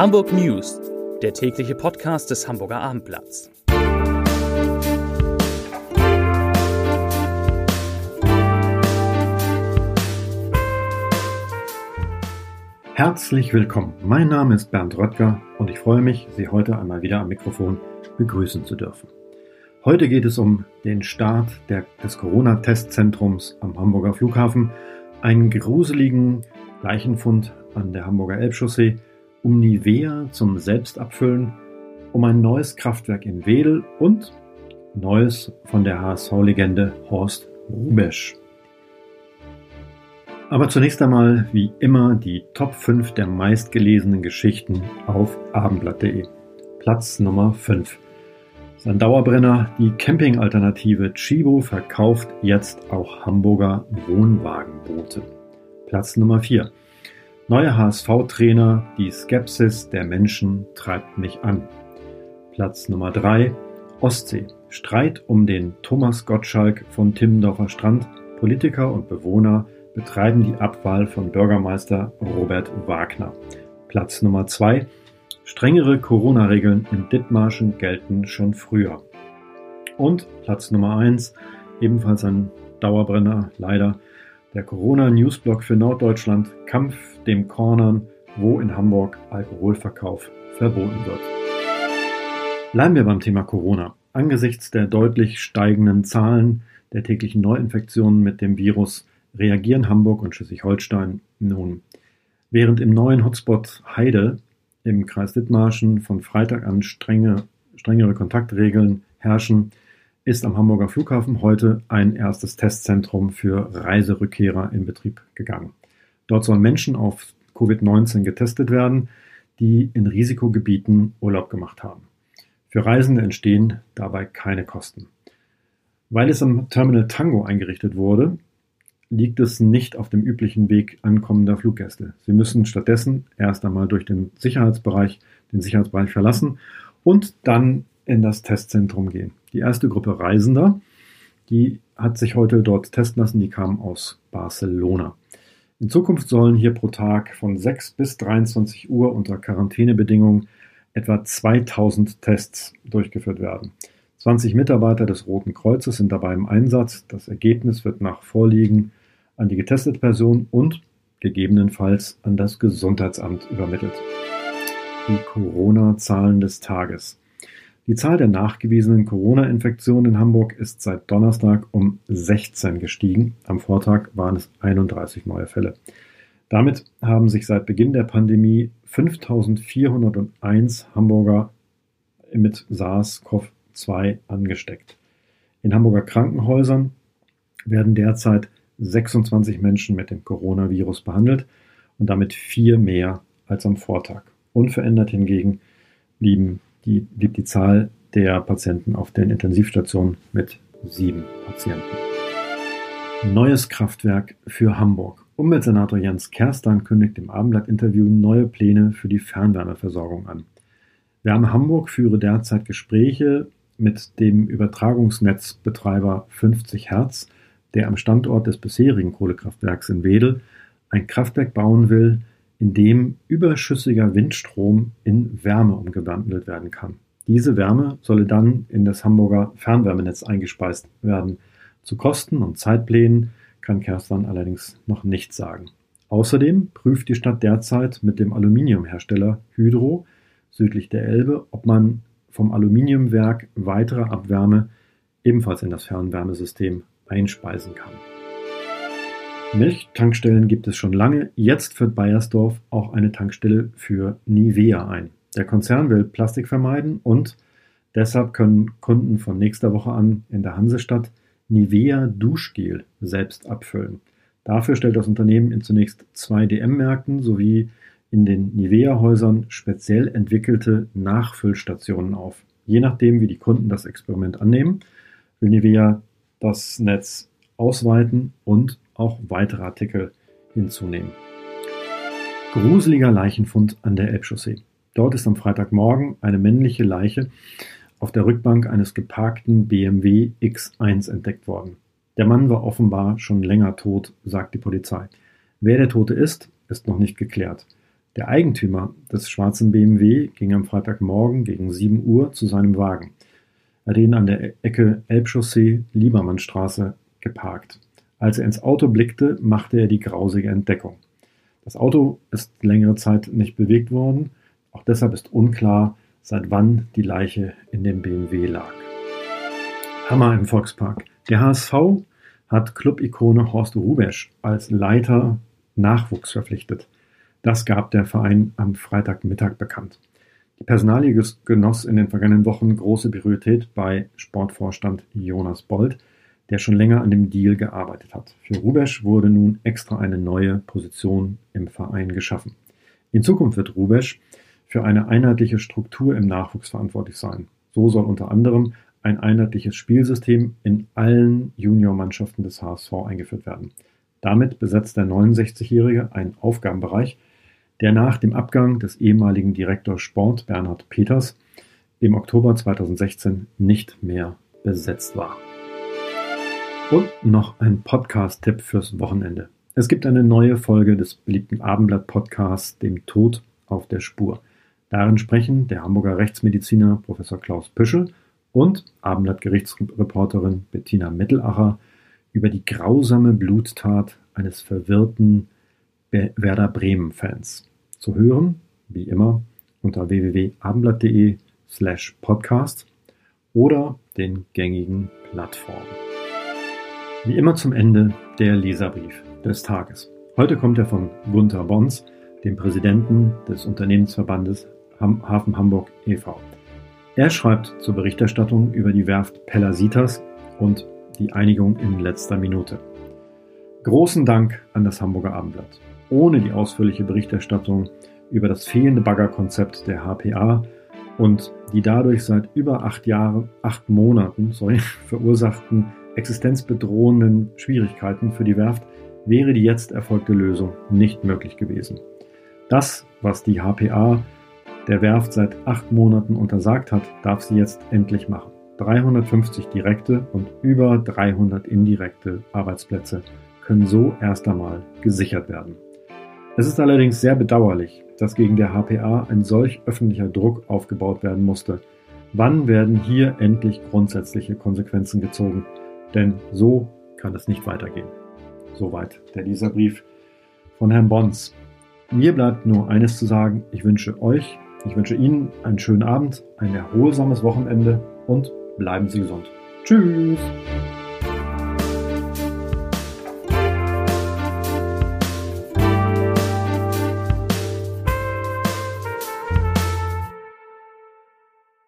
Hamburg News, der tägliche Podcast des Hamburger Abendblatts. Herzlich willkommen. Mein Name ist Bernd Röttger und ich freue mich, Sie heute einmal wieder am Mikrofon begrüßen zu dürfen. Heute geht es um den Start der, des Corona-Testzentrums am Hamburger Flughafen, einen gruseligen Leichenfund an der Hamburger Elbchaussee, um Nivea zum Selbstabfüllen, um ein neues Kraftwerk in Wedel und Neues von der HSV-Legende Horst Rubesch. Aber zunächst einmal, wie immer, die Top 5 der meistgelesenen Geschichten auf abendblatt.de. Platz Nummer 5. Sein Dauerbrenner, die Campingalternative Chibo verkauft jetzt auch Hamburger Wohnwagenboote. Platz Nummer 4. Neuer HSV-Trainer, die Skepsis der Menschen treibt mich an. Platz Nummer 3. Ostsee. Streit um den Thomas Gottschalk von Timmendorfer Strand. Politiker und Bewohner betreiben die Abwahl von Bürgermeister Robert Wagner. Platz Nummer 2. Strengere Corona-Regeln in Dithmarschen gelten schon früher. Und Platz Nummer 1, ebenfalls ein Dauerbrenner, leider, der Corona-Newsblog für Norddeutschland Kampf dem Cornern, wo in Hamburg Alkoholverkauf verboten wird. Bleiben wir beim Thema Corona. Angesichts der deutlich steigenden Zahlen der täglichen Neuinfektionen mit dem Virus reagieren Hamburg und Schleswig-Holstein nun. Während im neuen Hotspot Heide im Kreis Dithmarschen von Freitag an strenge, strengere Kontaktregeln herrschen, ist am Hamburger Flughafen heute ein erstes Testzentrum für Reiserückkehrer in Betrieb gegangen. Dort sollen Menschen auf Covid-19 getestet werden, die in Risikogebieten Urlaub gemacht haben. Für Reisende entstehen dabei keine Kosten. Weil es am Terminal Tango eingerichtet wurde, liegt es nicht auf dem üblichen Weg ankommender Fluggäste. Sie müssen stattdessen erst einmal durch den Sicherheitsbereich, den Sicherheitsbereich verlassen und dann in das Testzentrum gehen. Die erste Gruppe Reisender, die hat sich heute dort testen lassen, die kam aus Barcelona. In Zukunft sollen hier pro Tag von 6 bis 23 Uhr unter Quarantänebedingungen etwa 2000 Tests durchgeführt werden. 20 Mitarbeiter des Roten Kreuzes sind dabei im Einsatz. Das Ergebnis wird nach Vorliegen an die getestete Person und gegebenenfalls an das Gesundheitsamt übermittelt. Die Corona-Zahlen des Tages. Die Zahl der nachgewiesenen Corona-Infektionen in Hamburg ist seit Donnerstag um 16 gestiegen. Am Vortag waren es 31 neue Fälle. Damit haben sich seit Beginn der Pandemie 5401 Hamburger mit SARS-CoV-2 angesteckt. In Hamburger Krankenhäusern werden derzeit 26 Menschen mit dem Coronavirus behandelt und damit vier mehr als am Vortag. Unverändert hingegen blieben die, blieb die Zahl der Patienten auf den Intensivstationen mit sieben Patienten. Neues Kraftwerk für Hamburg. Umweltsenator Jens Kerstan kündigt im Abendblatt-Interview neue Pläne für die Fernwärmeversorgung an. Wärme Hamburg führe derzeit Gespräche mit dem Übertragungsnetzbetreiber 50 Hertz der am Standort des bisherigen Kohlekraftwerks in Wedel ein Kraftwerk bauen will, in dem überschüssiger Windstrom in Wärme umgewandelt werden kann. Diese Wärme solle dann in das Hamburger Fernwärmenetz eingespeist werden. Zu Kosten und Zeitplänen kann Kerstan allerdings noch nichts sagen. Außerdem prüft die Stadt derzeit mit dem Aluminiumhersteller Hydro südlich der Elbe, ob man vom Aluminiumwerk weitere Abwärme ebenfalls in das Fernwärmesystem einspeisen kann. Milchtankstellen gibt es schon lange. Jetzt führt Bayersdorf auch eine Tankstelle für Nivea ein. Der Konzern will Plastik vermeiden und deshalb können Kunden von nächster Woche an in der Hansestadt Nivea Duschgel selbst abfüllen. Dafür stellt das Unternehmen in zunächst zwei DM-Märkten sowie in den Nivea-Häusern speziell entwickelte Nachfüllstationen auf. Je nachdem, wie die Kunden das Experiment annehmen, will Nivea das Netz ausweiten und auch weitere Artikel hinzunehmen. Gruseliger Leichenfund an der Elbchaussee. Dort ist am Freitagmorgen eine männliche Leiche auf der Rückbank eines geparkten BMW X1 entdeckt worden. Der Mann war offenbar schon länger tot, sagt die Polizei. Wer der Tote ist, ist noch nicht geklärt. Der Eigentümer des schwarzen BMW ging am Freitagmorgen gegen 7 Uhr zu seinem Wagen. Er hat ihn an der Ecke Elbchaussee-Liebermannstraße geparkt. Als er ins Auto blickte, machte er die grausige Entdeckung. Das Auto ist längere Zeit nicht bewegt worden. Auch deshalb ist unklar, seit wann die Leiche in dem BMW lag. Hammer im Volkspark. Der HSV hat Club-Ikone Horst Rubesch als Leiter Nachwuchs verpflichtet. Das gab der Verein am Freitagmittag bekannt. Die Personalie genoss in den vergangenen Wochen große Priorität bei Sportvorstand Jonas Bold, der schon länger an dem Deal gearbeitet hat. Für Rubesch wurde nun extra eine neue Position im Verein geschaffen. In Zukunft wird Rubesch für eine einheitliche Struktur im Nachwuchs verantwortlich sein. So soll unter anderem ein einheitliches Spielsystem in allen Juniormannschaften des HSV eingeführt werden. Damit besetzt der 69-Jährige einen Aufgabenbereich, der nach dem Abgang des ehemaligen Direktors Sport Bernhard Peters im Oktober 2016 nicht mehr besetzt war. Und noch ein Podcast-Tipp fürs Wochenende. Es gibt eine neue Folge des beliebten Abendblatt-Podcasts Dem Tod auf der Spur. Darin sprechen der Hamburger Rechtsmediziner Professor Klaus Püschel und Abendblatt-Gerichtsreporterin Bettina Mittelacher über die grausame Bluttat eines verwirrten Werder Bremen-Fans. Zu hören, wie immer, unter www.abendblatt.de slash podcast oder den gängigen Plattformen. Wie immer zum Ende der Leserbrief des Tages. Heute kommt er von Gunther Bons, dem Präsidenten des Unternehmensverbandes Hafen Hamburg e.V. Er schreibt zur Berichterstattung über die Werft Pellasitas und die Einigung in letzter Minute. Großen Dank an das Hamburger Abendblatt. Ohne die ausführliche Berichterstattung über das fehlende Baggerkonzept der HPA und die dadurch seit über acht Jahren, acht Monaten, sorry, verursachten existenzbedrohenden Schwierigkeiten für die Werft wäre die jetzt erfolgte Lösung nicht möglich gewesen. Das, was die HPA der Werft seit acht Monaten untersagt hat, darf sie jetzt endlich machen. 350 direkte und über 300 indirekte Arbeitsplätze können so erst einmal gesichert werden. Es ist allerdings sehr bedauerlich, dass gegen der HPA ein solch öffentlicher Druck aufgebaut werden musste. Wann werden hier endlich grundsätzliche Konsequenzen gezogen? Denn so kann es nicht weitergehen. Soweit der Leserbrief von Herrn Bons. Mir bleibt nur eines zu sagen. Ich wünsche euch, ich wünsche Ihnen einen schönen Abend, ein erholsames Wochenende und bleiben Sie gesund. Tschüss!